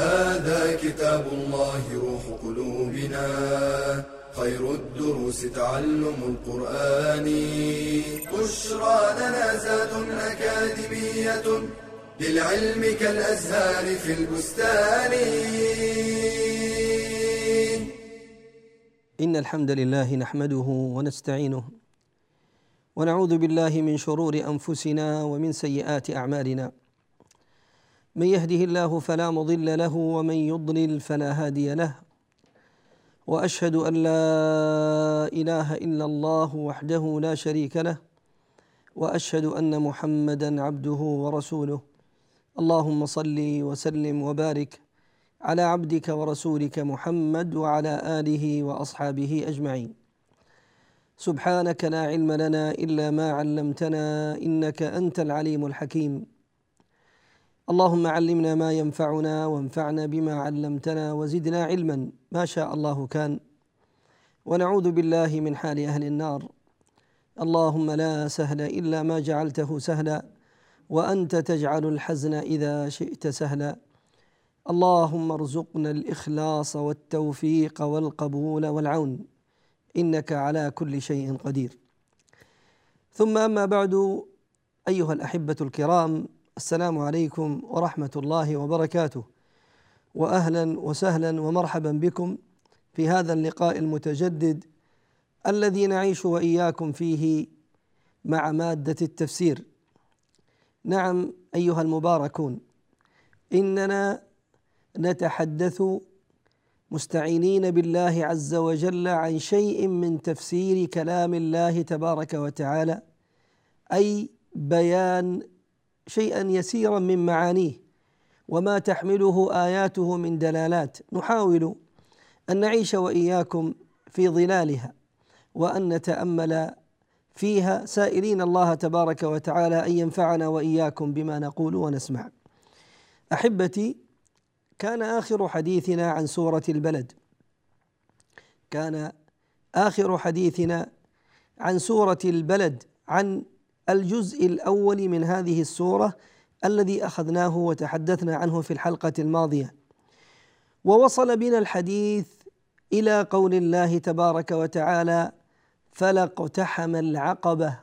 هذا كتاب الله روح قلوبنا. خير الدروس تعلم القرآن. بشرى لنا زاد أكاديمية للعلم كالأزهار في البستان. إن الحمد لله نحمده ونستعينه ونعوذ بالله من شرور أنفسنا ومن سيئات أعمالنا. من يهده الله فلا مضل له ومن يضلل فلا هادي له. وأشهد أن لا إله إلا الله وحده لا شريك له. وأشهد أن محمدا عبده ورسوله. اللهم صل وسلم وبارك على عبدك ورسولك محمد وعلى آله وأصحابه أجمعين. سبحانك لا علم لنا إلا ما علمتنا إنك أنت العليم الحكيم. اللهم علمنا ما ينفعنا وانفعنا بما علمتنا وزدنا علما. ما شاء الله كان. ونعوذ بالله من حال أهل النار. اللهم لا سهل إلا ما جعلته سهلا وأنت تجعل الحزن إذا شئت سهلا. اللهم ارزقنا الإخلاص والتوفيق والقبول والعون. إنك على كل شيء قدير. ثم أما بعد أيها الأحبة الكرام السلام عليكم ورحمة الله وبركاته. واهلا وسهلا ومرحبا بكم في هذا اللقاء المتجدد الذي نعيش وإياكم فيه مع مادة التفسير. نعم أيها المباركون إننا نتحدث مستعينين بالله عز وجل عن شيء من تفسير كلام الله تبارك وتعالى أي بيان شيئا يسيرا من معانيه وما تحمله آياته من دلالات. نحاول أن نعيش وإياكم في ظلالها وأن نتأمل فيها. سائلين الله تبارك وتعالى أن ينفعنا وإياكم بما نقول ونسمع. أحبتي كان آخر حديثنا عن سورة البلد. كان آخر حديثنا عن سورة البلد عن الجزء الأول من هذه السورة الذي أخذناه وتحدثنا عنه في الحلقة الماضية. ووصل بنا الحديث إلى قول الله تبارك وتعالى فلا اقتحم العقبة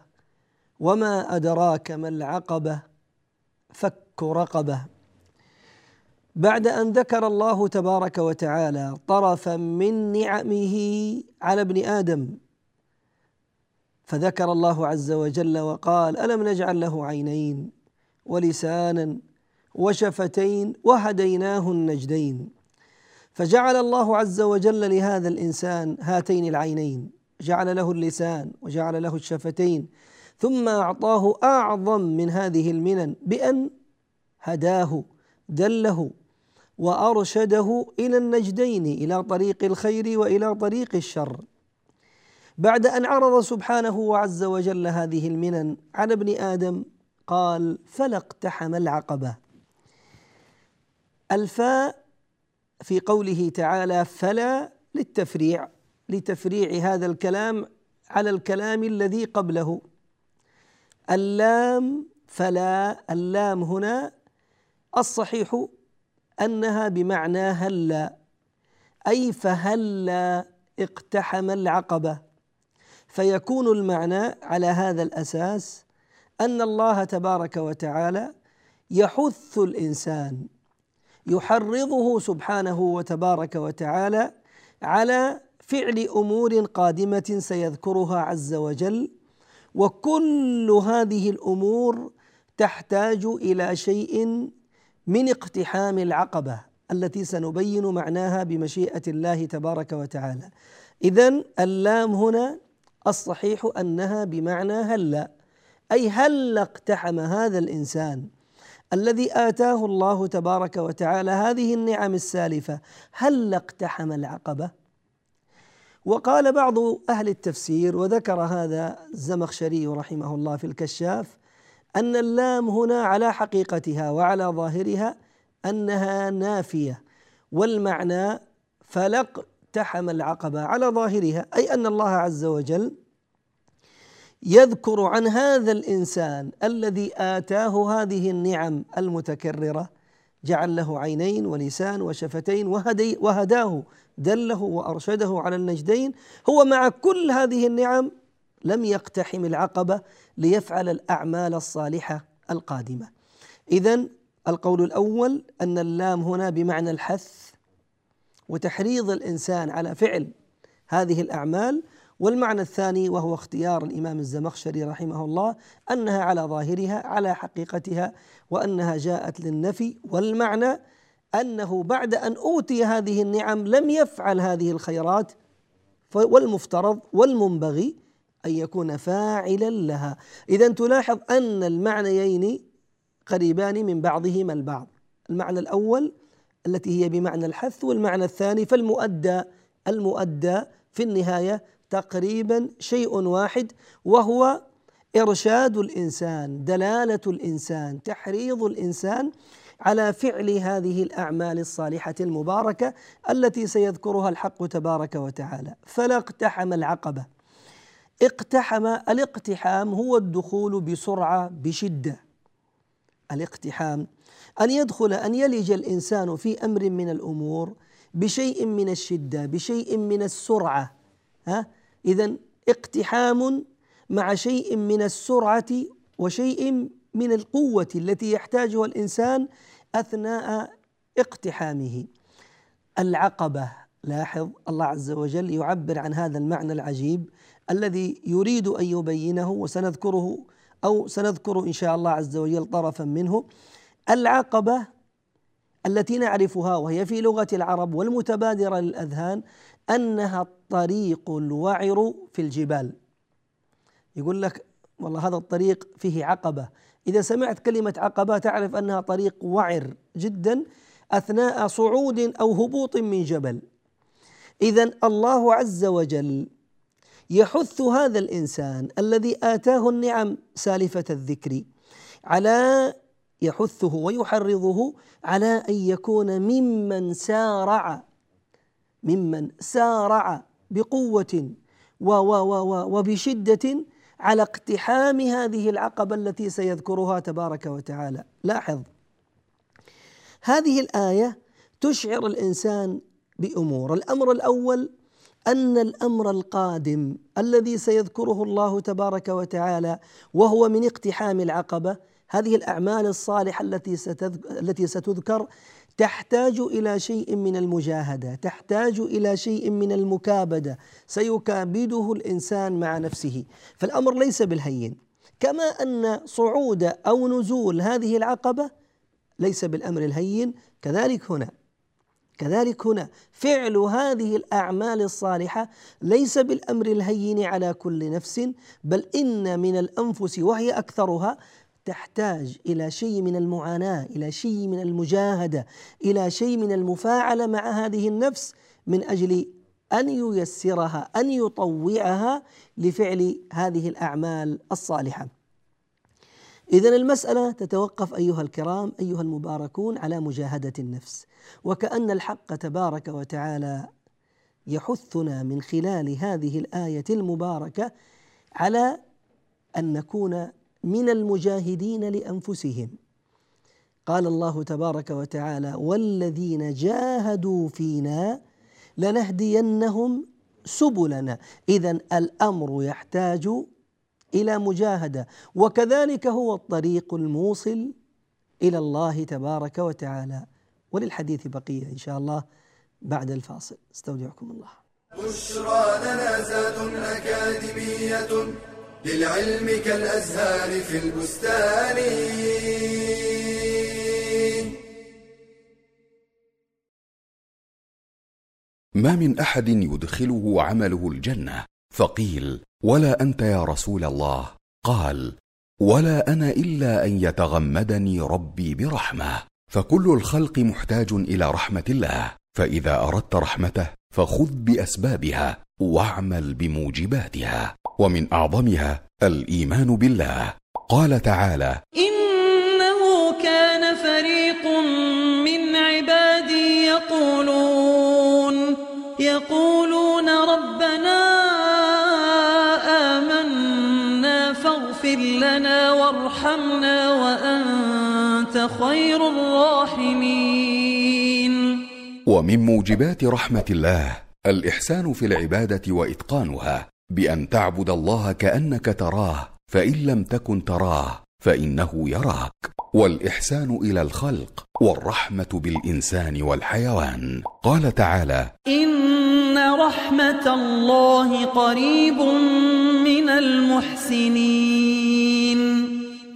وما أدراك ما العقبة فك رقبة بعد أن ذكر الله تبارك وتعالى طرفا من نعمه على ابن آدم فذكر الله عز وجل وقال ألم نجعل له عينين ولسانا وشفتين وهديناه النجدين؟ فجعل الله عز وجل لهذا الإنسان هاتين العينين جعل له اللسان وجعل له الشفتين ثم أعطاه أعظم من هذه المنن بأن هداه دله وأرشده إلى النجدين إلى طريق الخير وإلى طريق الشر. بعد أن عرض سبحانه عز وجل هذه المنن على ابن آدم قال فلا اقتحم العقبة. الفاء في قوله تعالى فلا للتفريع لتفريع هذا الكلام على الكلام الذي قبله. اللام فلا اللام هنا الصحيح أنها بمعنى هلا أي فهلا اقتحم العقبة. فيكون المعنى على هذا الأساس أن الله تبارك وتعالى يحث الإنسان يحرضه سبحانه وتبارك وتعالى على فعل أمور قادمة سيذكرها عز وجل وكل هذه الأمور تحتاج إلى شيء من اقتحام العقبة التي سنبين معناها بمشيئة الله تبارك وتعالى. اذا اللام هنا الصحيح أنها بمعنى هلا أي هل اقتحم هذا الإنسان الذي آتاه الله تبارك وتعالى هذه النعم السالفة هل اقتحم العقبة؟ وقال بعض أهل التفسير وذكر هذا الزمخشري رحمه الله في الكشاف أن اللام هنا على حقيقتها وعلى ظاهرها أنها نافية والمعنى فلق اقتحم العقبة على ظاهرها أي أن الله عز وجل يذكر عن هذا الإنسان الذي آتاه هذه النعم المتكررة جعل له عينين ولسان وشفتين وهدي وهداه دله وأرشده على النجدين هو مع كل هذه النعم لم يقتحم العقبة ليفعل الأعمال الصالحة القادمة. اذا القول الأول أن اللام هنا بمعنى الحث وتحريض الإنسان على فعل هذه الأعمال. والمعنى الثاني وهو اختيار الإمام الزمخشري رحمه الله أنها على ظاهرها على حقيقتها وأنها جاءت للنفي. والمعنى أنه بعد أن أوتي هذه النعم لم يفعل هذه الخيرات والمفترض والمنبغي أن يكون فاعلا لها. اذا تلاحظ أن المعنيين قريبان من بعضهما البعض. المعنى الأول التي هي بمعنى الحث والمعنى الثاني فالمؤدى المؤدى في النهاية تقريبا شيء واحد وهو إرشاد الإنسان دلالة الإنسان تحريض الإنسان على فعل هذه الأعمال الصالحة المباركة التي سيذكرها الحق تبارك وتعالى. فلا اقتحم العقبة. اقتحم الاقتحام هو الدخول بسرعة بشدة. الاقتحام أن يدخل أن يلج الإنسان في أمر من الأمور بشيء من الشدة بشيء من السرعة ها؟ اذا اقتحام مع شيء من السرعة وشيء من القوة التي يحتاجها الإنسان أثناء اقتحامه. العقبة لاحظ الله عز وجل يعبر عن هذا المعنى العجيب الذي يريد أن يبينه وسنذكره أو سنذكر إن شاء الله عز وجل طرفا منه. العقبة التي نعرفها وهي في لغة العرب والمتبادرة للأذهان أنها الطريق الوعر في الجبال. يقول لك والله هذا الطريق فيه عقبة. إذا سمعت كلمة عقبة تعرف أنها طريق وعر جدا أثناء صعود أو هبوط من جبل. اذا الله عز وجل يحث هذا الإنسان الذي آتاه النعم سالفة الذكر على يحثه ويحرضه على أن يكون ممن سارع ممن سارع بقوة و و و وبشدة على اقتحام هذه العقبة التي سيذكرها تبارك وتعالى. لاحظ. هذه الآية تشعر الإنسان بأمور. الأمر الأول أن الأمر القادم الذي سيذكره الله تبارك وتعالى وهو من اقتحام العقبة هذه الأعمال الصالحة التي التي ستذكر تحتاج إلى شيء من المجاهدة تحتاج إلى شيء من المكابدة سيكابده الإنسان مع نفسه. فالأمر ليس بالهين. كما أن صعود أو نزول هذه العقبة ليس بالأمر الهين. كذلك هنا كذلك هنا فعل هذه الأعمال الصالحة ليس بالأمر الهين على كل نفس بل إن من الأنفس وهي أكثرها تحتاج إلى شيء من المعاناة إلى شيء من المجاهدة إلى شيء من المفاعلة مع هذه النفس من أجل أن ييسرها أن يطوعها لفعل هذه الأعمال الصالحة. اذا المسألة تتوقف أيها الكرام أيها المباركون على مجاهدة النفس. وكأن الحق تبارك وتعالى يحثنا من خلال هذه الآية المباركة على أن نكون من المجاهدين لأنفسهم. قال الله تبارك وتعالى والذين جاهدوا فينا لنهدينهم سبلنا. اذا الأمر يحتاج إلى مجاهدة. وكذلك هو الطريق الموصل إلى الله تبارك وتعالى. وللحديث بقية إن شاء الله بعد الفاصل. استودعكم الله. بشرى لنا زاد أكاديمية للعلم كالأزهار في البستان. ما من أحد يدخله عمله الجنة؟ فقيل ولا أنت يا رسول الله. قال ولا أنا إلا أن يتغمدني ربي برحمة. فكل الخلق محتاج إلى رحمة الله فإذا أردت رحمته فخذ بأسبابها. واعمل بموجباتها ومن أعظمها الإيمان بالله. قال تعالى إنه كان فريق من عبادي يقولون يقولون ربنا آمنا فاغفر لنا وارحمنا وأنت خير الراحمين. ومن موجبات رحمة الله الإحسان في العبادة وإتقانها بأن تعبد الله كأنك تراه فإن لم تكن تراه فإنه يراك. والإحسان إلى الخلق والرحمة بالإنسان والحيوان. قال تعالى إن رحمة الله قريب من المحسنين.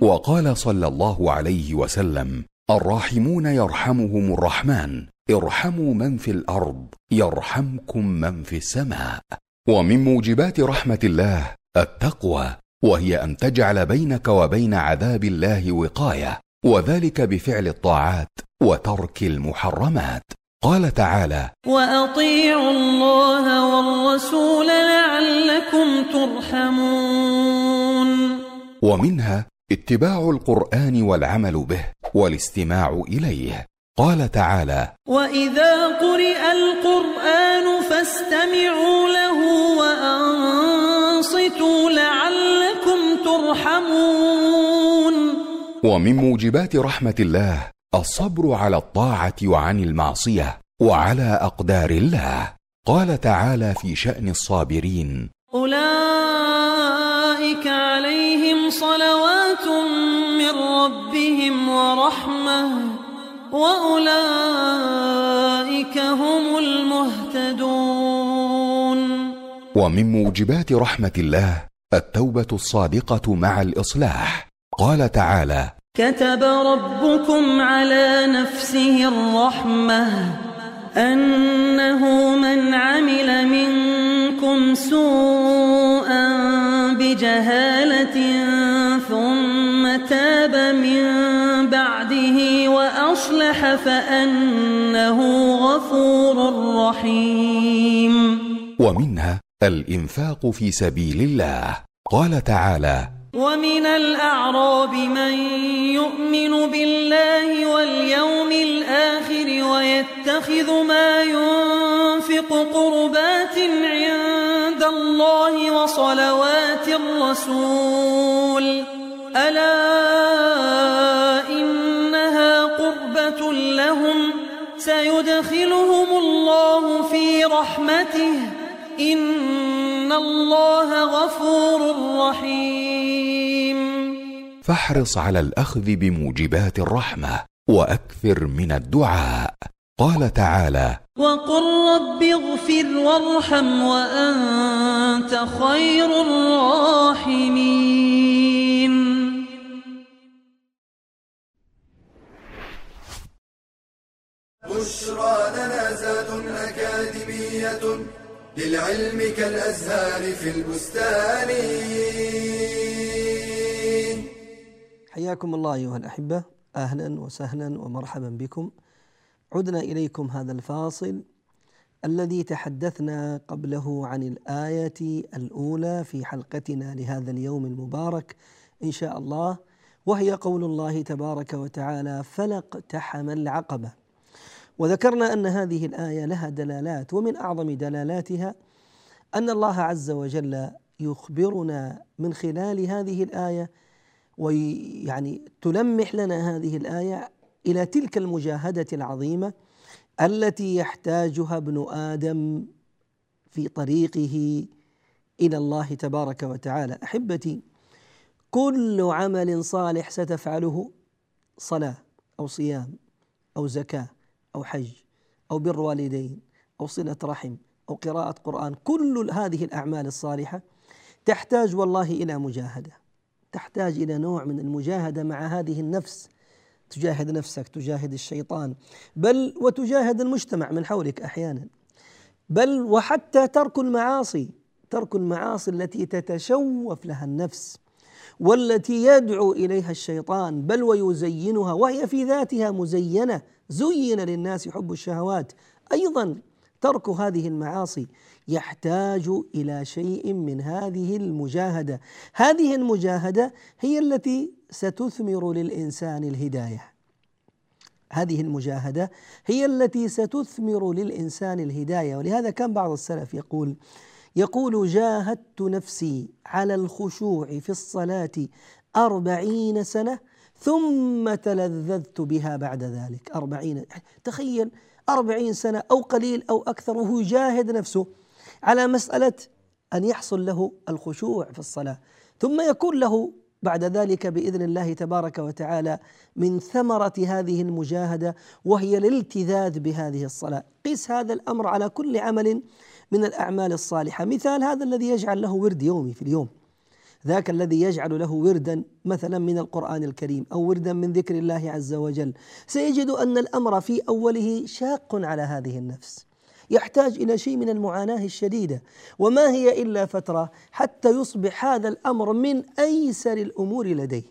وقال صلى الله عليه وسلم الراحمون يرحمهم الرحمن. ارحموا من في الأرض يرحمكم من في السماء. ومن موجبات رحمة الله التقوى وهي أن تجعل بينك وبين عذاب الله وقاية وذلك بفعل الطاعات وترك المحرمات. قال تعالى وأطيعوا الله والرسول لعلكم ترحمون. ومنها اتباع القرآن والعمل به والاستماع إليه. قال تعالى وإذا قرئ القرآن فاستمعوا له وأنصتوا لعلكم ترحمون ومن موجبات رحمه الله الصبر على الطاعه وعن المعصيه وعلى اقدار الله قال تعالى في شان الصابرين أولئك عليهم صلوات من ربهم ورحمة وأولئك هم المهتدون. ومن موجبات رحمة الله التوبة الصادقة مع الإصلاح. قال تعالى كتب ربكم على نفسه الرحمة أنه من عمل منكم سوءا بجهالة وأصلح فأنه غفور رحيم. ومنها الإنفاق في سبيل الله. قال تعالى ومن الأعراب من يؤمن بالله واليوم الآخر ويتخذ ما ينفق قربات عند الله وصلوات الرسول. ألا سيدخلهم الله في رحمته. إن الله غفور رحيم. فاحرص على الأخذ بموجبات الرحمة وأكثر من الدعاء. قال تعالى وقل رب اغفر وارحم وأنت خير الراحمين. للعلم كالأزهار في البستان. حياكم الله أيها الأحبة. أهلا وسهلا ومرحبا بكم. عدنا إليكم هذا الفاصل الذي تحدثنا قبله عن الآية الأولى في حلقتنا لهذا اليوم المبارك إن شاء الله وهي قول الله تبارك وتعالى فلا اقتحم العقبة. وذكرنا أن هذه الآية لها دلالات ومن أعظم دلالاتها أن الله عز وجل يخبرنا من خلال هذه الآية ويعني تلمح لنا هذه الآية إلى تلك المجاهدة العظيمة التي يحتاجها ابن آدم في طريقه إلى الله تبارك وتعالى. أحبتي كل عمل صالح ستفعله صلاة أو صيام أو زكاة. أو حج أو بر والدين أو صلة رحم أو قراءة قرآن كل هذه الأعمال الصالحة تحتاج والله إلى مجاهدة. تحتاج إلى نوع من المجاهدة مع هذه النفس. تجاهد نفسك تجاهد الشيطان بل وتجاهد المجتمع من حولك أحيانا. بل وحتى ترك المعاصي ترك المعاصي التي تتشوف لها النفس والتي يدعو إليها الشيطان بل ويزينها وهي في ذاتها مزينة زين للناس حب الشهوات. أيضا ترك هذه المعاصي يحتاج إلى شيء من هذه المجاهدة. هذه المجاهدة هي التي ستثمر للإنسان الهداية. هذه المجاهدة هي التي ستثمر للإنسان الهداية. ولهذا كان بعض السلف يقول يقول جاهدت نفسي على الخشوع في الصلاة أربعين سنة ثم تلذذت بها بعد ذلك. أربعين تخيل أربعين سنة أو قليل أو أكثر وهو يجاهد نفسه على مسألة أن يحصل له الخشوع في الصلاة. ثم يكون له بعد ذلك بإذن الله تبارك وتعالى من ثمرة هذه المجاهدة وهي الالتذاذ بهذه الصلاة، قس هذا الأمر على كل عمل من الأعمال الصالحة، مثال هذا الذي يجعل له ورد يومي في اليوم. ذاك الذي يجعل له وردا مثلا من القرآن الكريم أو وردا من ذكر الله عز وجل، سيجد أن الأمر في أوله شاق على هذه النفس. يحتاج إلى شيء من المعاناة الشديدة. وما هي إلا فترة حتى يصبح هذا الأمر من أيسر الأمور لديه.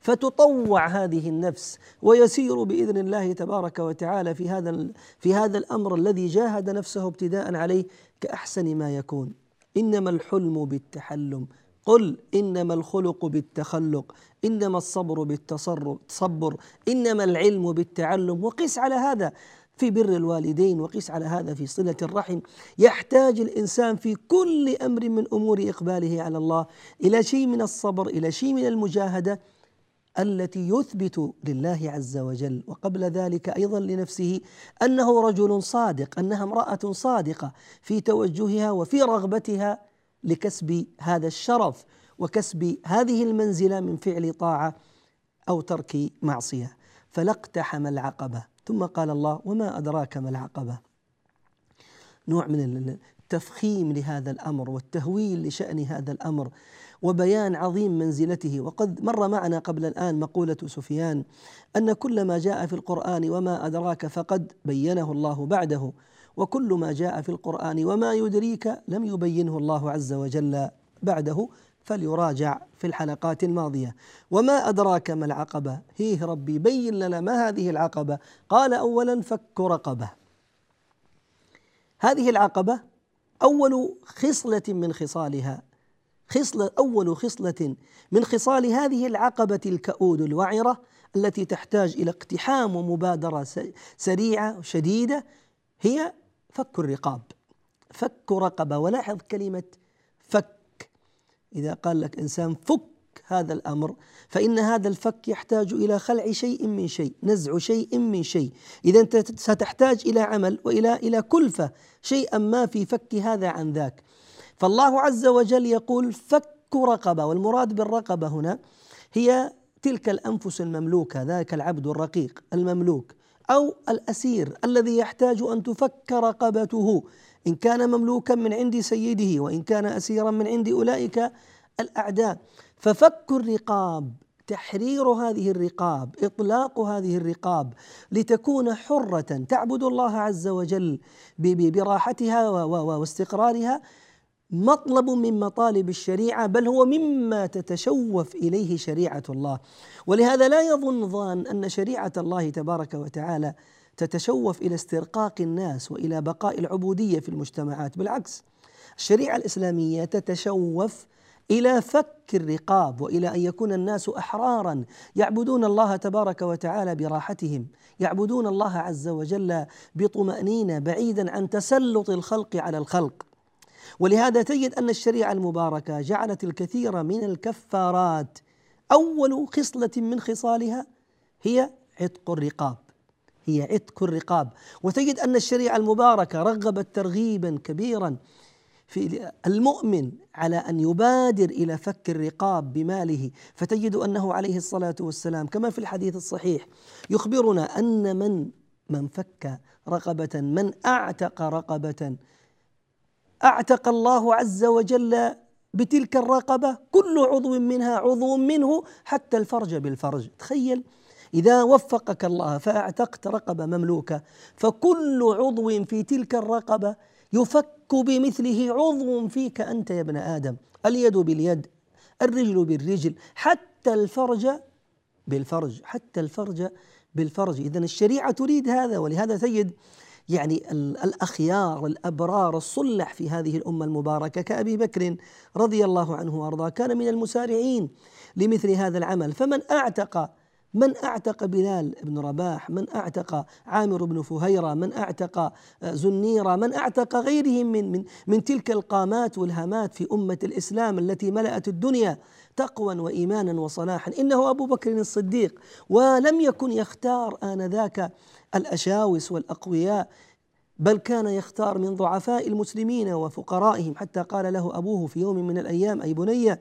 فتطوع هذه النفس ويسير بإذن الله تبارك وتعالى في هذا في هذا الأمر الذي جاهد نفسه ابتداء عليه كأحسن ما يكون. إنما الحلم بالتحلم. قل إنما الخلق بالتخلق إنما الصبر بالتصبر إنما العلم بالتعلم. وقس على هذا في بر الوالدين وقيس على هذا في صلة الرحم. يحتاج الإنسان في كل أمر من أمور إقباله على الله إلى شيء من الصبر إلى شيء من المجاهدة التي يثبت لله عز وجل. وقبل ذلك أيضا لنفسه أنه رجل صادق أنها امرأة صادقة في توجهها وفي رغبتها لكسب هذا الشرف وكسب هذه المنزلة من فعل طاعة أو ترك معصية. فلا اقتحم العقبة. ثم قال الله وما أدراك ما العقبة? نوع من التفخيم لهذا الأمر والتهويل لشأن هذا الأمر وبيان عظيم منزلته. وقد مر معنا قبل الآن مقولة سفيان أن كل ما جاء في القرآن وما أدراك فقد بينه الله بعده. وكل ما جاء في القرآن وما يدريك لم يبينه الله عز وجل. بعده فليراجع في الحلقات الماضية. وما أدراك ما العقبة؟ هيه ربي بين لنا ما هذه العقبة؟ قال اولا فك رقبة. هذه العقبة أول خصلة من خصالها. خصله أول خصلة من خصال هذه العقبة الكؤود الوعرة التي تحتاج إلى اقتحام ومبادره سريعة شديده هي فك الرقاب فك رقبه ولاحظ كلمة فك. إذا قال لك إنسان فك هذا الأمر فإن هذا الفك يحتاج إلى خلع شيء من شيء نزع شيء من شيء. إذا أنت ستحتاج إلى عمل وإلى إلى كلفة شيئا ما في فك هذا عن ذاك. فالله عز وجل يقول فك رقبة والمراد بالرقبة هنا هي تلك الأنفس المملوكة ذاك العبد الرقيق المملوك. أو الأسير الذي يحتاج أن تفك رقبته إن كان مملوكا من عند سيده وإن كان أسيرا من عند أولئك الأعداء. ففك الرقاب تحرير هذه الرقاب إطلاق هذه الرقاب لتكون حرة تعبد الله عز وجل براحتها واستقرارها. مطلب من مطالب الشريعة بل هو مما تتشوف إليه شريعة الله. ولهذا لا يظن ظان أن شريعة الله تبارك وتعالى تتشوف إلى استرقاق الناس وإلى بقاء العبودية في المجتمعات. بالعكس الشريعة الإسلامية تتشوف إلى فك الرقاب وإلى أن يكون الناس أحرارا يعبدون الله تبارك وتعالى براحتهم يعبدون الله عز وجل بطمأنينة بعيدا عن تسلط الخلق على الخلق. ولهذا تجد أن الشريعة المباركة جعلت الكثير من الكفارات أول خصلة من خصالها هي عتق الرقاب هي عتق الرقاب. وتجد أن الشريعة المباركة رغبت ترغيبا كبيرا في المؤمن على أن يبادر إلى فك الرقاب بماله. فتجد أنه عليه الصلاة والسلام كما في الحديث الصحيح يخبرنا أن من من فك رقبة من أعتق رقبة أعتق الله عز وجل بتلك الرقبة كل عضو منها عضو منه حتى الفرج بالفرج. تخيل إذا وفقك الله فأعتقت رقبة مملوكة فكل عضو في تلك الرقبة يفك بمثله عضو فيك أنت يا ابن آدم. اليد باليد الرجل بالرجل حتى الفرج بالفرج حتى الفرج بالفرج. إذا الشريعة تريد هذا ولهذا تجد يعني الأخيار الأبرار الصلح في هذه الأمة المباركة كأبي بكر رضي الله عنه وأرضاه كان من المسارعين لمثل هذا العمل. فمن أعتق من أعتق بلال بن رباح من أعتق عامر بن فهيرة من أعتق زنيرة من أعتق غيرهم من من من تلك القامات والهامات في أمة الإسلام التي ملأت الدنيا تقوى وإيمانا وصلاحا. إنه أبو بكر الصديق ولم يكن يختار آنذاك الأشاوس والأقوياء بل كان يختار من ضعفاء المسلمين وفقرائهم. حتى قال له أبوه في يوم من الأيام أي بني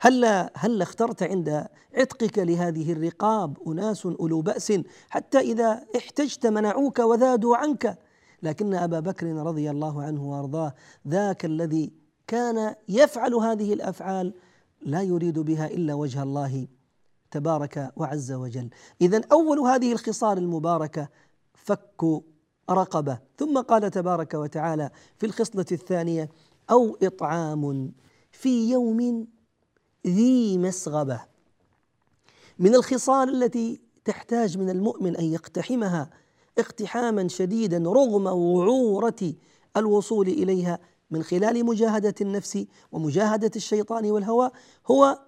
هل هل اخترت عند عتقك لهذه الرقاب أناس أولو بأس حتى إذا احتجت منعوك وذادوا عنك. لكن أبا بكر رضي الله عنه وأرضاه ذاك الذي كان يفعل هذه الأفعال لا يريد بها إلا وجه الله. تبارك وعز وجل. اذا أول هذه الخصال المباركة فك رقبة. ثم قال تبارك وتعالى في الخصلة الثانية أو إطعام في يوم ذي مسغبة. من الخصال التي تحتاج من المؤمن أن يقتحمها اقتحاما شديدا رغم وعورة الوصول إليها من خلال مجاهدة النفس ومجاهدة الشيطان والهوى هو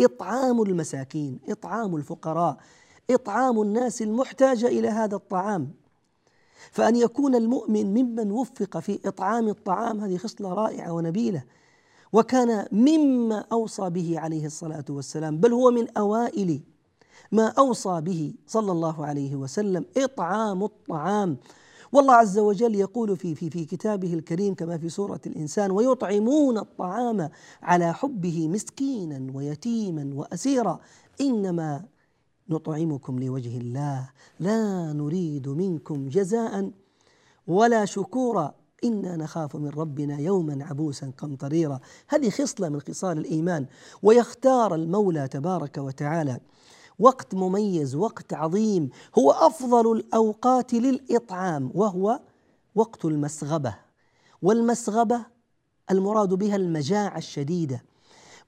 إطعام المساكين إطعام الفقراء إطعام الناس المحتاجه إلى هذا الطعام. فأن يكون المؤمن ممن وفق في إطعام الطعام هذه خصلة رائعة ونبيلة. وكان مما أوصى به عليه الصلاة والسلام بل هو من أوائل ما أوصى به صلى الله عليه وسلم إطعام الطعام. والله عز وجل يقول في في في كتابه الكريم كما في سورة الإنسان ويطعمون الطعام على حبه مسكينا ويتيما وأسيرا. إنما نطعمكم لوجه الله لا نريد منكم جزاء ولا شكورا. إنا نخاف من ربنا يوما عبوسا قمطريرا. هذه خصلة من خصال الإيمان ويختار المولى تبارك وتعالى. وقت مميز وقت عظيم هو أفضل الأوقات للإطعام وهو وقت المسغبة. والمسغبة المراد بها المجاعة الشديدة.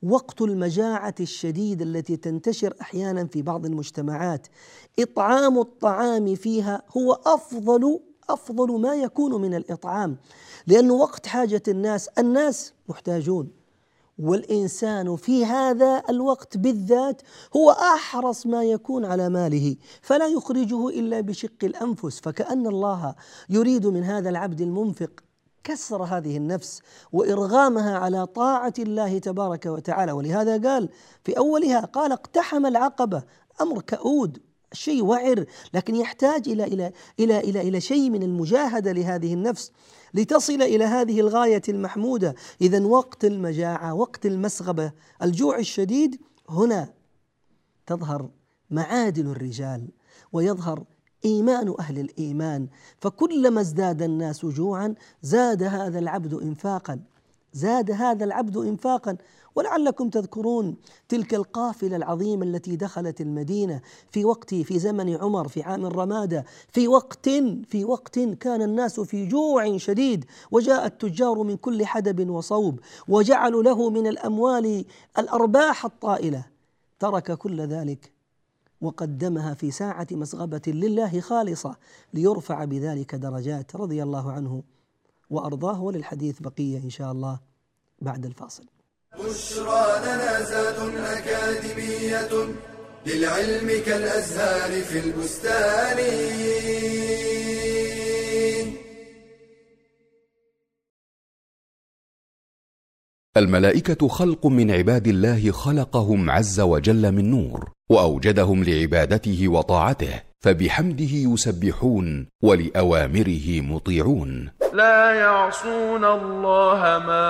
وقت المجاعة الشديده التي تنتشر أحيانا في بعض المجتمعات. إطعام الطعام فيها هو أفضل أفضل ما يكون من الإطعام. لأنه وقت حاجة الناس الناس محتاجون. والإنسان في هذا الوقت بالذات هو أحرص ما يكون على ماله فلا يخرجه إلا بشق الأنفس. فكأن الله يريد من هذا العبد المنفق كسر هذه النفس وإرغامها على طاعة الله تبارك وتعالى. ولهذا قال في أولها قال اقتحم العقبة أمر كؤود. شيء وعر لكن يحتاج إلى إلى إلى إلى إلى شيء من المجاهدة لهذه النفس لتصل إلى هذه الغاية المحمودة. اذا وقت المجاعة وقت المسغبة الجوع الشديد هنا تظهر معادن الرجال ويظهر إيمان أهل الإيمان. فكلما ازداد الناس جوعا زاد هذا العبد انفاقا. زاد هذا العبد انفاقا ولعلكم تذكرون تلك القافلة العظيمة التي دخلت المدينة في وقت في زمن عمر في عام الرماده في وقت في وقت كان الناس في جوع شديد وجاء التجار من كل حدب وصوب وجعلوا له من الأموال الأرباح الطائلة. ترك كل ذلك وقدمها في ساعة مسغبة لله خالصة ليرفع بذلك درجات رضي الله عنه. وأرضاه وللحديث بقية إن شاء الله بعد الفاصل. بشرى لنا زاد أكاديمية للعلم كالأزهار في البستان. الملائكة خلق من عباد الله خلقهم عز وجل من نور وأوجدهم لعبادته وطاعته فبحمده يسبحون ولأوامره مطيعون. لا يعصون الله ما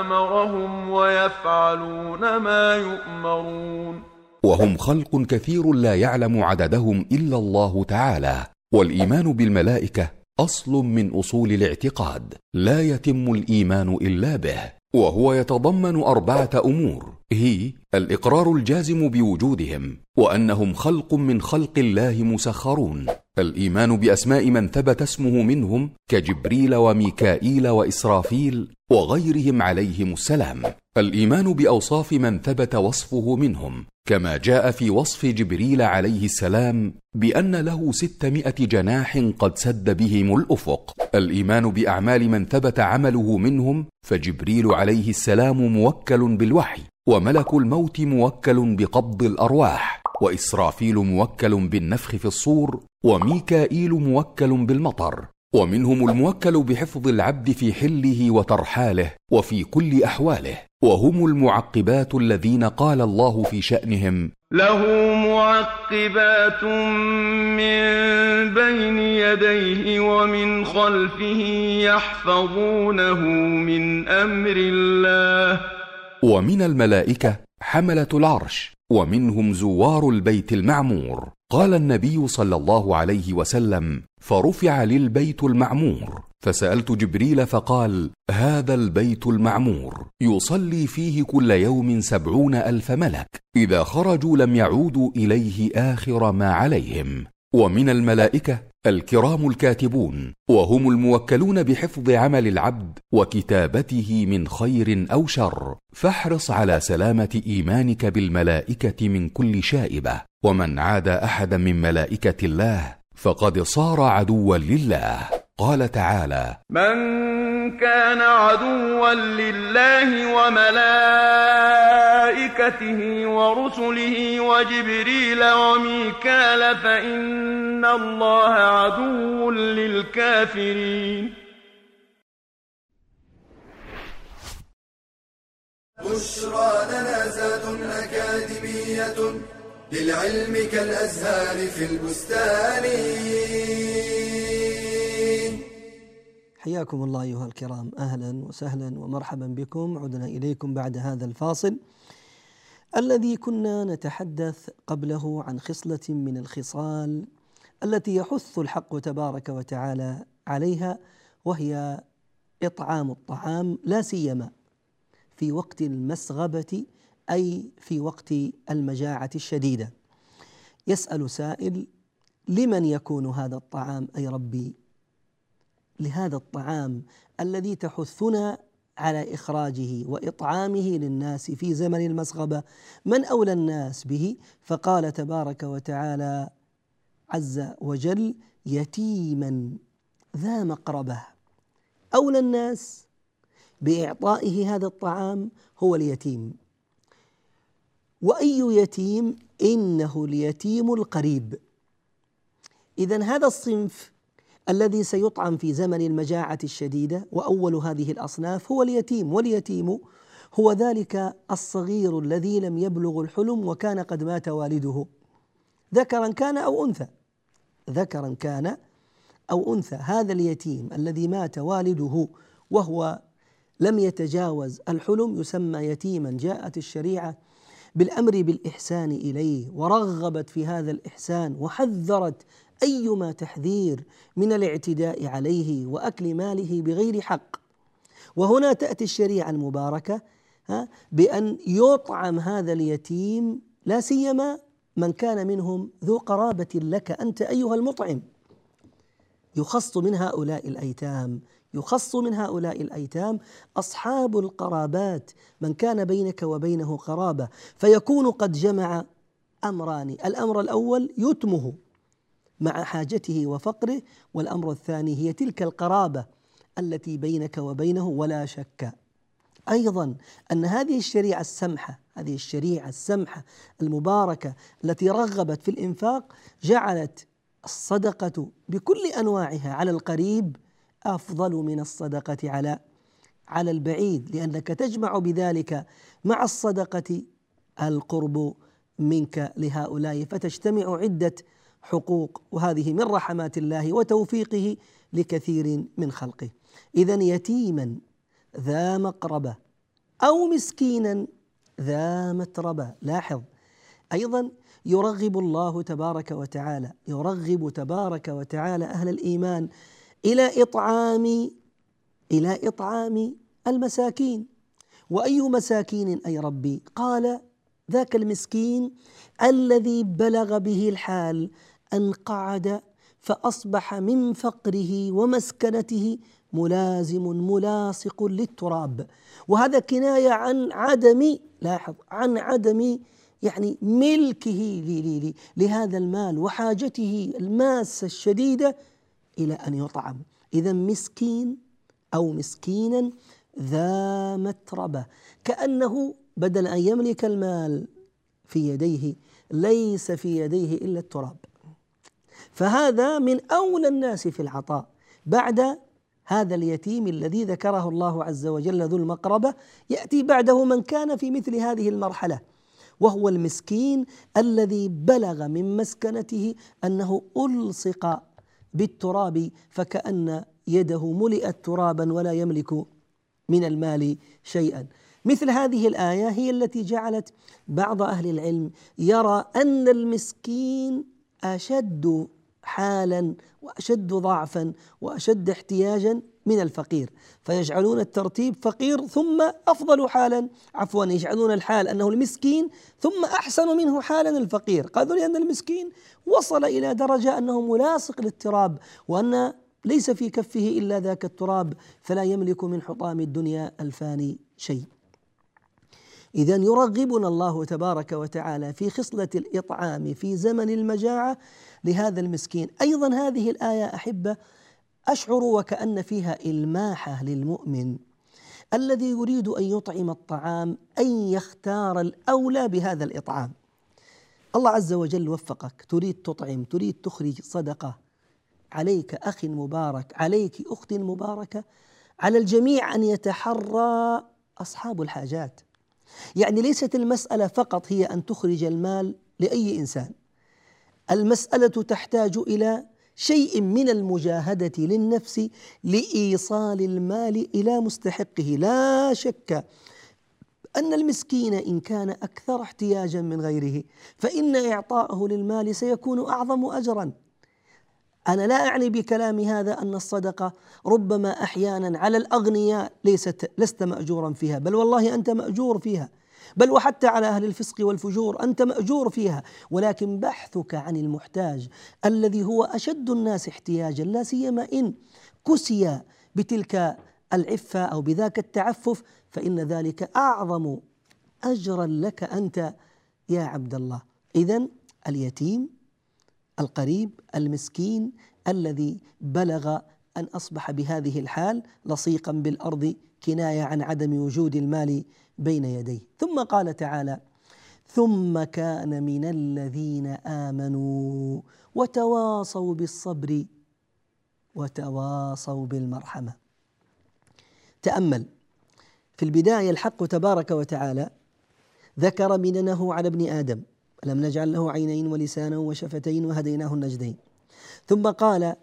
أمرهم ويفعلون ما يؤمرون. وهم خلق كثير لا يعلم عددهم إلا الله تعالى والإيمان بالملائكة أصل من أصول الاعتقاد لا يتم الإيمان إلا به. وهو يتضمن أربعة أمور. هي الإقرار الجازم بوجودهم وأنهم خلق من خلق الله مسخرون. الإيمان بأسماء من ثبت اسمه منهم كجبريل وميكائيل وإسرافيل وغيرهم عليهم السلام. الإيمان بأوصاف من ثبت وصفه منهم كما جاء في وصف جبريل عليه السلام بأن له ستمائة جناح قد سد بهم الأفق. الإيمان بأعمال من ثبت عمله منهم فجبريل عليه السلام موكل بالوحي وملك الموت موكل بقبض الأرواح وإسرافيل موكل بالنفخ في الصور وميكائيل موكل بالمطر ومنهم الموكل بحفظ العبد في حله وترحاله وفي كل أحواله. وهم المعقبات الذين قال الله في شأنهم. له معقبات من بين يديه ومن خلفه يحفظونه من أمر الله. ومن الملائكة حملة العرش ومنهم زوار البيت المعمور. قال النبي صلى الله عليه وسلم فرفع للبيت المعمور. فسألت جبريل فقال هذا البيت المعمور يصلي فيه كل يوم سبعون ألف ملك إذا خرجوا لم يعودوا إليه آخر ما عليهم. ومن الملائكة الكرام الكاتبون وهم الموكلون بحفظ عمل العبد وكتابته من خير أو شر. فاحرص على سلامة إيمانك بالملائكة من كل شائبة. ومن عاد أحدا من ملائكة الله فقد صار عدوا لله. قال تعالى من كان عدوا لله وملائكته ورسله وجبريل وميكال فإن الله عدو للكافرين. بشرى لنا زاد أكاديمية للعلم كالأزهار في البستان. حياكم الله أيها الكرام. أهلا وسهلا ومرحبا بكم. عدنا إليكم بعد هذا الفاصل الذي كنا نتحدث قبله عن خصلة من الخصال التي يحث الحق تبارك وتعالى عليها وهي إطعام الطعام لا سيما في وقت المسغبة أي في وقت المجاعة الشديدة. يسأل سائل لمن يكون هذا الطعام؟ أي ربي لهذا الطعام الذي تحثنا على إخراجه وإطعامه للناس في زمن المسغبة. من أولى الناس به؟ فقال تبارك وتعالى عز وجل يتيما ذا مقربة. أولى الناس بإعطائه هذا الطعام هو اليتيم. وأي يتيم؟ إنه اليتيم القريب. إذا هذا الصنف الذي سيطعم في زمن المجاعة الشديدة وأول هذه الأصناف هو اليتيم واليتيم هو ذلك الصغير الذي لم يبلغ الحلم وكان قد مات والده. ذكرا كان أو أنثى؟ ذكرا كان أو أنثى. هذا اليتيم الذي مات والده وهو لم يتجاوز الحلم يسمى يتيما. جاءت الشريعة بالأمر بالإحسان إليه ورغبت في هذا الإحسان وحذرت أيما تحذير من الاعتداء عليه وأكل ماله بغير حق. وهنا تأتي الشريعة المباركة بأن يطعم هذا اليتيم لا سيما من كان منهم ذو قرابة لك أنت أيها المطعم. يخص من هؤلاء الأيتام يخص من هؤلاء الأيتام أصحاب القرابات من كان بينك وبينه قرابة. فيكون قد جمع أمران الأمر الأول يتمه. مع حاجته وفقره والأمر الثاني هي تلك القرابة التي بينك وبينه ولا شك. أيضا أن هذه الشريعة السمحة هذه الشريعة السمحة المباركة التي رغبت في الإنفاق جعلت الصدقة بكل أنواعها على القريب أفضل من الصدقة على على البعيد لأنك تجمع بذلك مع الصدقة القرب منك لهؤلاء فتجتمع عدة حقوق وهذه من رحمات الله وتوفيقه لكثير من خلقه. اذا يتيما ذا مقربة أو مسكينا ذا متربة. لاحظ أيضا يرغب الله تبارك وتعالى يرغب تبارك وتعالى أهل الإيمان إلى إطعام إلى إطعام المساكين. وأي مساكين أي ربي؟ قال ذاك المسكين الذي بلغ به الحال أن قعد فأصبح من فقره ومسكنته ملازم ملاصق للتراب. وهذا كناية عن عدم لاحظ عن عدم يعني ملكه لهذا المال وحاجته الماسة الشديدة إلى أن يطعم. إذا مسكين أو مسكينا ذا متربة. كأنه بدل أن يملك المال في يديه ليس في يديه إلا التراب. فهذا من أولى الناس في العطاء. بعد هذا اليتيم الذي ذكره الله عز وجل ذو المقربة يأتي بعده من كان في مثل هذه المرحلة وهو المسكين الذي بلغ من مسكنته أنه ألصق بالتراب فكأن يده ملئت ترابا ولا يملك من المال شيئا. مثل هذه الآية هي التي جعلت بعض أهل العلم يرى أن المسكين أشد حالا وأشد ضعفا وأشد احتياجا من الفقير. فيجعلون الترتيب فقير ثم أفضل حالا. عفوا يجعلون الحال أنه المسكين ثم أحسن منه حالا الفقير. قالوا لأن المسكين وصل إلى درجة أنه ملاصق للتراب وأن ليس في كفه إلا ذاك التراب فلا يملك من حطام الدنيا الفاني شيء. اذا يرغبنا الله تبارك وتعالى في خصلة الإطعام في زمن المجاعة لهذا المسكين. أيضا هذه الآية أحبة أشعر وكأن فيها الماحه للمؤمن الذي يريد أن يطعم الطعام أن يختار الأولى بهذا الإطعام. الله عز وجل وفقك. تريد تطعم تريد تخرج صدقة. عليك أخ مبارك عليك أخت مباركة. على الجميع أن يتحرى أصحاب الحاجات. يعني ليست المسألة فقط هي أن تخرج المال لأي إنسان. المسألة تحتاج إلى شيء من المجاهدة للنفس لإيصال المال إلى مستحقه. لا شك أن المسكين إن كان أكثر احتياجا من غيره فإن إعطاءه للمال سيكون أعظم أجرا. أنا لا أعني بكلامي هذا أن الصدقة ربما أحيانا على الأغنياء ليست لست مأجورا فيها بل والله أنت مأجور فيها. بل وحتى على أهل الفسق والفجور أنت مأجور فيها. ولكن بحثك عن المحتاج الذي هو أشد الناس احتياجا لا سيما إن كسي بتلك العفة أو بذاك التعفف فإن ذلك أعظم اجرا لك أنت يا عبد الله. اذا اليتيم القريب المسكين الذي بلغ أن أصبح بهذه الحال لصيقا بالأرض كناية عن عدم وجود المال بين يديه. ثم قال تعالى ثم كان من الذين آمنوا وتواصوا بالصبر وتواصوا بالمرحمة. تأمل. في البداية الحق تبارك وتعالى ذكر مننه على ابن آدم ألم نجعل له عينين ولسانا وشفتين وهديناه النجدين. ثم قال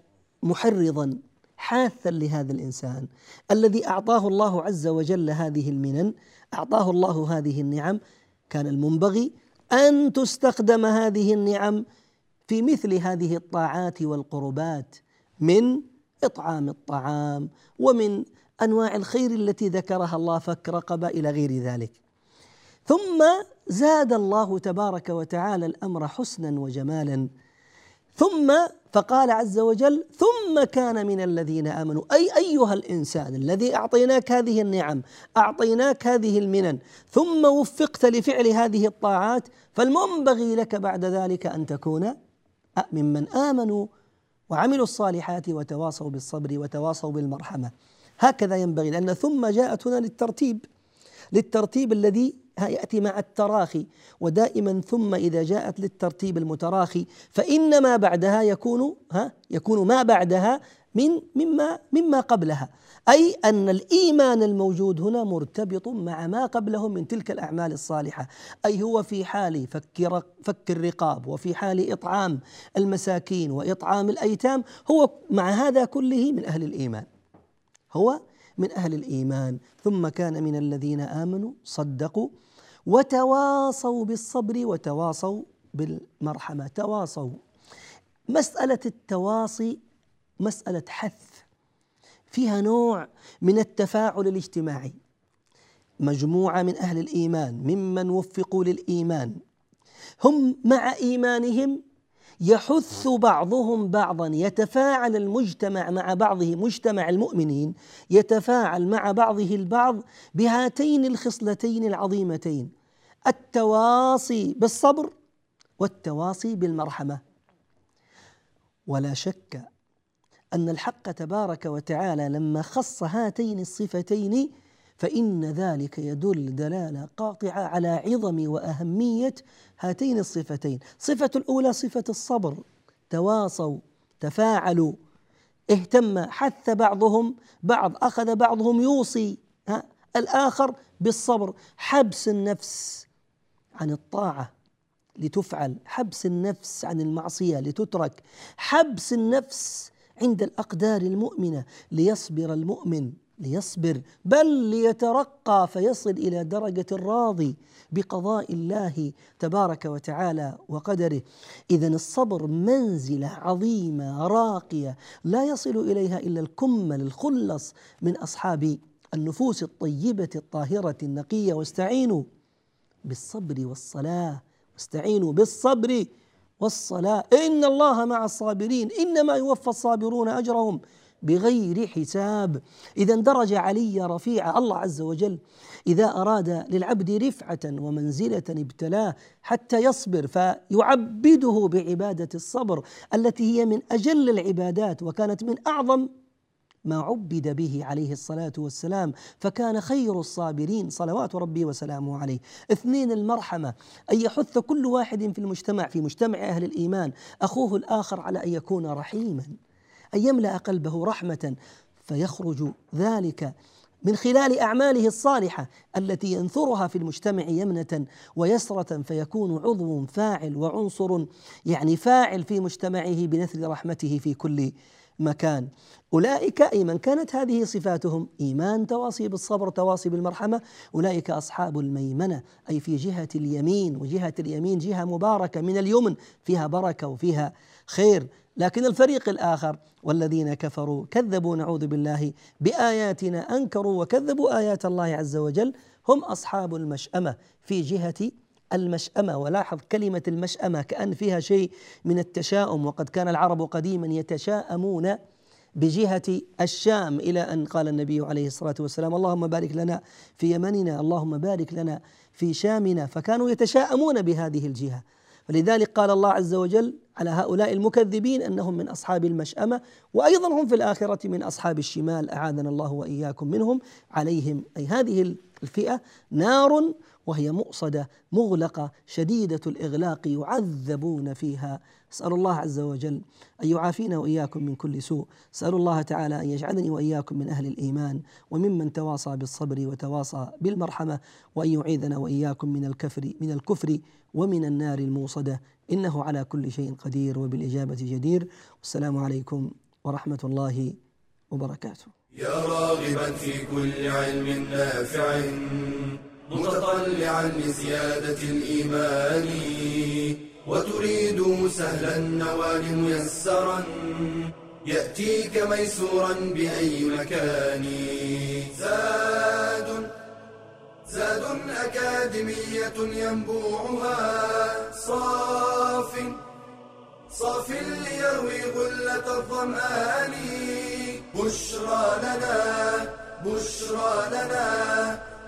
محرضا. حاثا لهذا الإنسان الذي أعطاه الله عز وجل هذه المنن أعطاه الله هذه النعم. كان المنبغي أن تستخدم هذه النعم في مثل هذه الطاعات والقربات من إطعام الطعام ومن أنواع الخير التي ذكرها الله فك رقبه إلى غير ذلك. ثم زاد الله تبارك وتعالى الأمر حسنا وجمالا. ثم فقال عز وجل ثم كان من الذين آمنوا. أي أيها الإنسان الذي أعطيناك هذه النعم أعطيناك هذه المنن ثم وفقت لفعل هذه الطاعات فالمنبغي لك بعد ذلك أن تكون ممن آمنوا وعملوا الصالحات وتواصوا بالصبر وتواصوا بالمرحمة. هكذا ينبغي لأن ثم جاءت هنا للترتيب للترتيب الذي ياتي مع التراخي ودائما ثم إذا جاءت للترتيب المتراخي فان ما بعدها يكون ها يكون ما بعدها من مما مما قبلها. أي أن الإيمان الموجود هنا مرتبط مع ما قبله من تلك الأعمال الصالحة. أي هو في حال فك فك الرقاب وفي حال إطعام المساكين وإطعام الأيتام هو مع هذا كله من أهل الإيمان. هو من أهل الإيمان. ثم كان من الذين آمنوا صدقوا وتواصوا بالصبر وتواصوا بالمرحمة. تواصوا. مسألة التواصي مسألة حث. فيها نوع من التفاعل الاجتماعي. مجموعة من أهل الإيمان ممن وفقوا للإيمان. هم مع إيمانهم يحث بعضهم بعضا. يتفاعل المجتمع مع بعضه مجتمع المؤمنين يتفاعل مع بعضه البعض بهاتين الخصلتين العظيمتين. التواصي بالصبر والتواصي بالمرحمة. ولا شك أن الحق تبارك وتعالى لما خص هاتين الصفتين فإن ذلك يدل دلالة قاطعة على عظم وأهمية هاتين الصفتين. صفة الأولى صفة الصبر. تواصوا تفاعلوا. اهتم حث بعضهم بعض أخذ بعضهم يوصي ها الآخر بالصبر. حبس النفس. عن الطاعة لتفعل حبس النفس عن المعصية لتترك حبس النفس عند الأقدار المؤمنة ليصبر المؤمن ليصبر بل ليترقى فيصل إلى درجة الراضي بقضاء الله تبارك وتعالى وقدره. اذا الصبر منزلة عظيمة راقية لا يصل إليها إلا الكمل الخلص من أصحاب النفوس الطيبة الطاهرة النقية. واستعينوا! بالصبر والصلاة. واستعينوا بالصبر والصلاة. إن الله مع الصابرين. إنما يوفى الصابرون أجرهم بغير حساب. إذا درجة علية رفيعة الله عز وجل. إذا أراد للعبد رفعة ومنزلة ابتلاه حتى يصبر فيعبده بعبادة الصبر التي هي من أجل العبادات وكانت من أعظم ما عبد به عليه الصلاة والسلام فكان خير الصابرين صلوات ربي وسلامه عليه. اثنين المرحمة أن يحث كل واحد في المجتمع في مجتمع أهل الإيمان أخوه الآخر على أن يكون رحيما أن يملأ قلبه رحمة فيخرج ذلك من خلال أعماله الصالحة التي ينثرها في المجتمع يمنة ويسرة فيكون عضو فاعل وعنصر يعني فاعل في مجتمعه بنثر رحمته في كل مكان. أولئك أي من كانت هذه صفاتهم إيمان تواصي بالصبر تواصي بالمرحمة أولئك أصحاب الميمنة أي في جهة اليمين وجهة اليمين جهة مباركة من اليمن فيها بركة وفيها خير. لكن الفريق الآخر والذين كفروا كذبوا نعوذ بالله بآياتنا أنكروا وكذبوا آيات الله عز وجل هم أصحاب المشأمة في جهة المشأمة. ولاحظ كلمة المشأمة كأن فيها شيء من التشاؤم. وقد كان العرب قديما يتشاءمون بجهة الشام إلى أن قال النبي عليه الصلاة والسلام اللهم بارك لنا في يمننا اللهم بارك لنا في شامنا. فكانوا يتشاءمون بهذه الجهة. فلذلك قال الله عز وجل على هؤلاء المكذبين أنهم من أصحاب المشأمة وأيضا هم في الآخرة من أصحاب الشمال أعاذنا الله وإياكم منهم عليهم. أي هذه الفئة نار وهي مؤصدة مغلقة شديدة الإغلاق يعذبون فيها. أسأل الله عز وجل أن يعافينا وإياكم من كل سوء. أسأل الله تعالى أن يجعلني وإياكم من أهل الإيمان وممن تواصى بالصبر وتواصى بالمرحمة وأن يعيذنا وإياكم من الكفر من الكفر ومن النار الموصدة. إنه على كل شيء قدير وبالإجابة جدير. والسلام عليكم ورحمة الله وبركاته. يا راغبا في كل علم نافع. متطلعا لزيادة الإيمان وتريد سهلا النوال ميسرا يأتيك ميسورا بأي مكان. زاد زاد أكاديمية ينبوعها صاف صاف ليروي غلة الظمآن. بشرى لنا بشرى لنا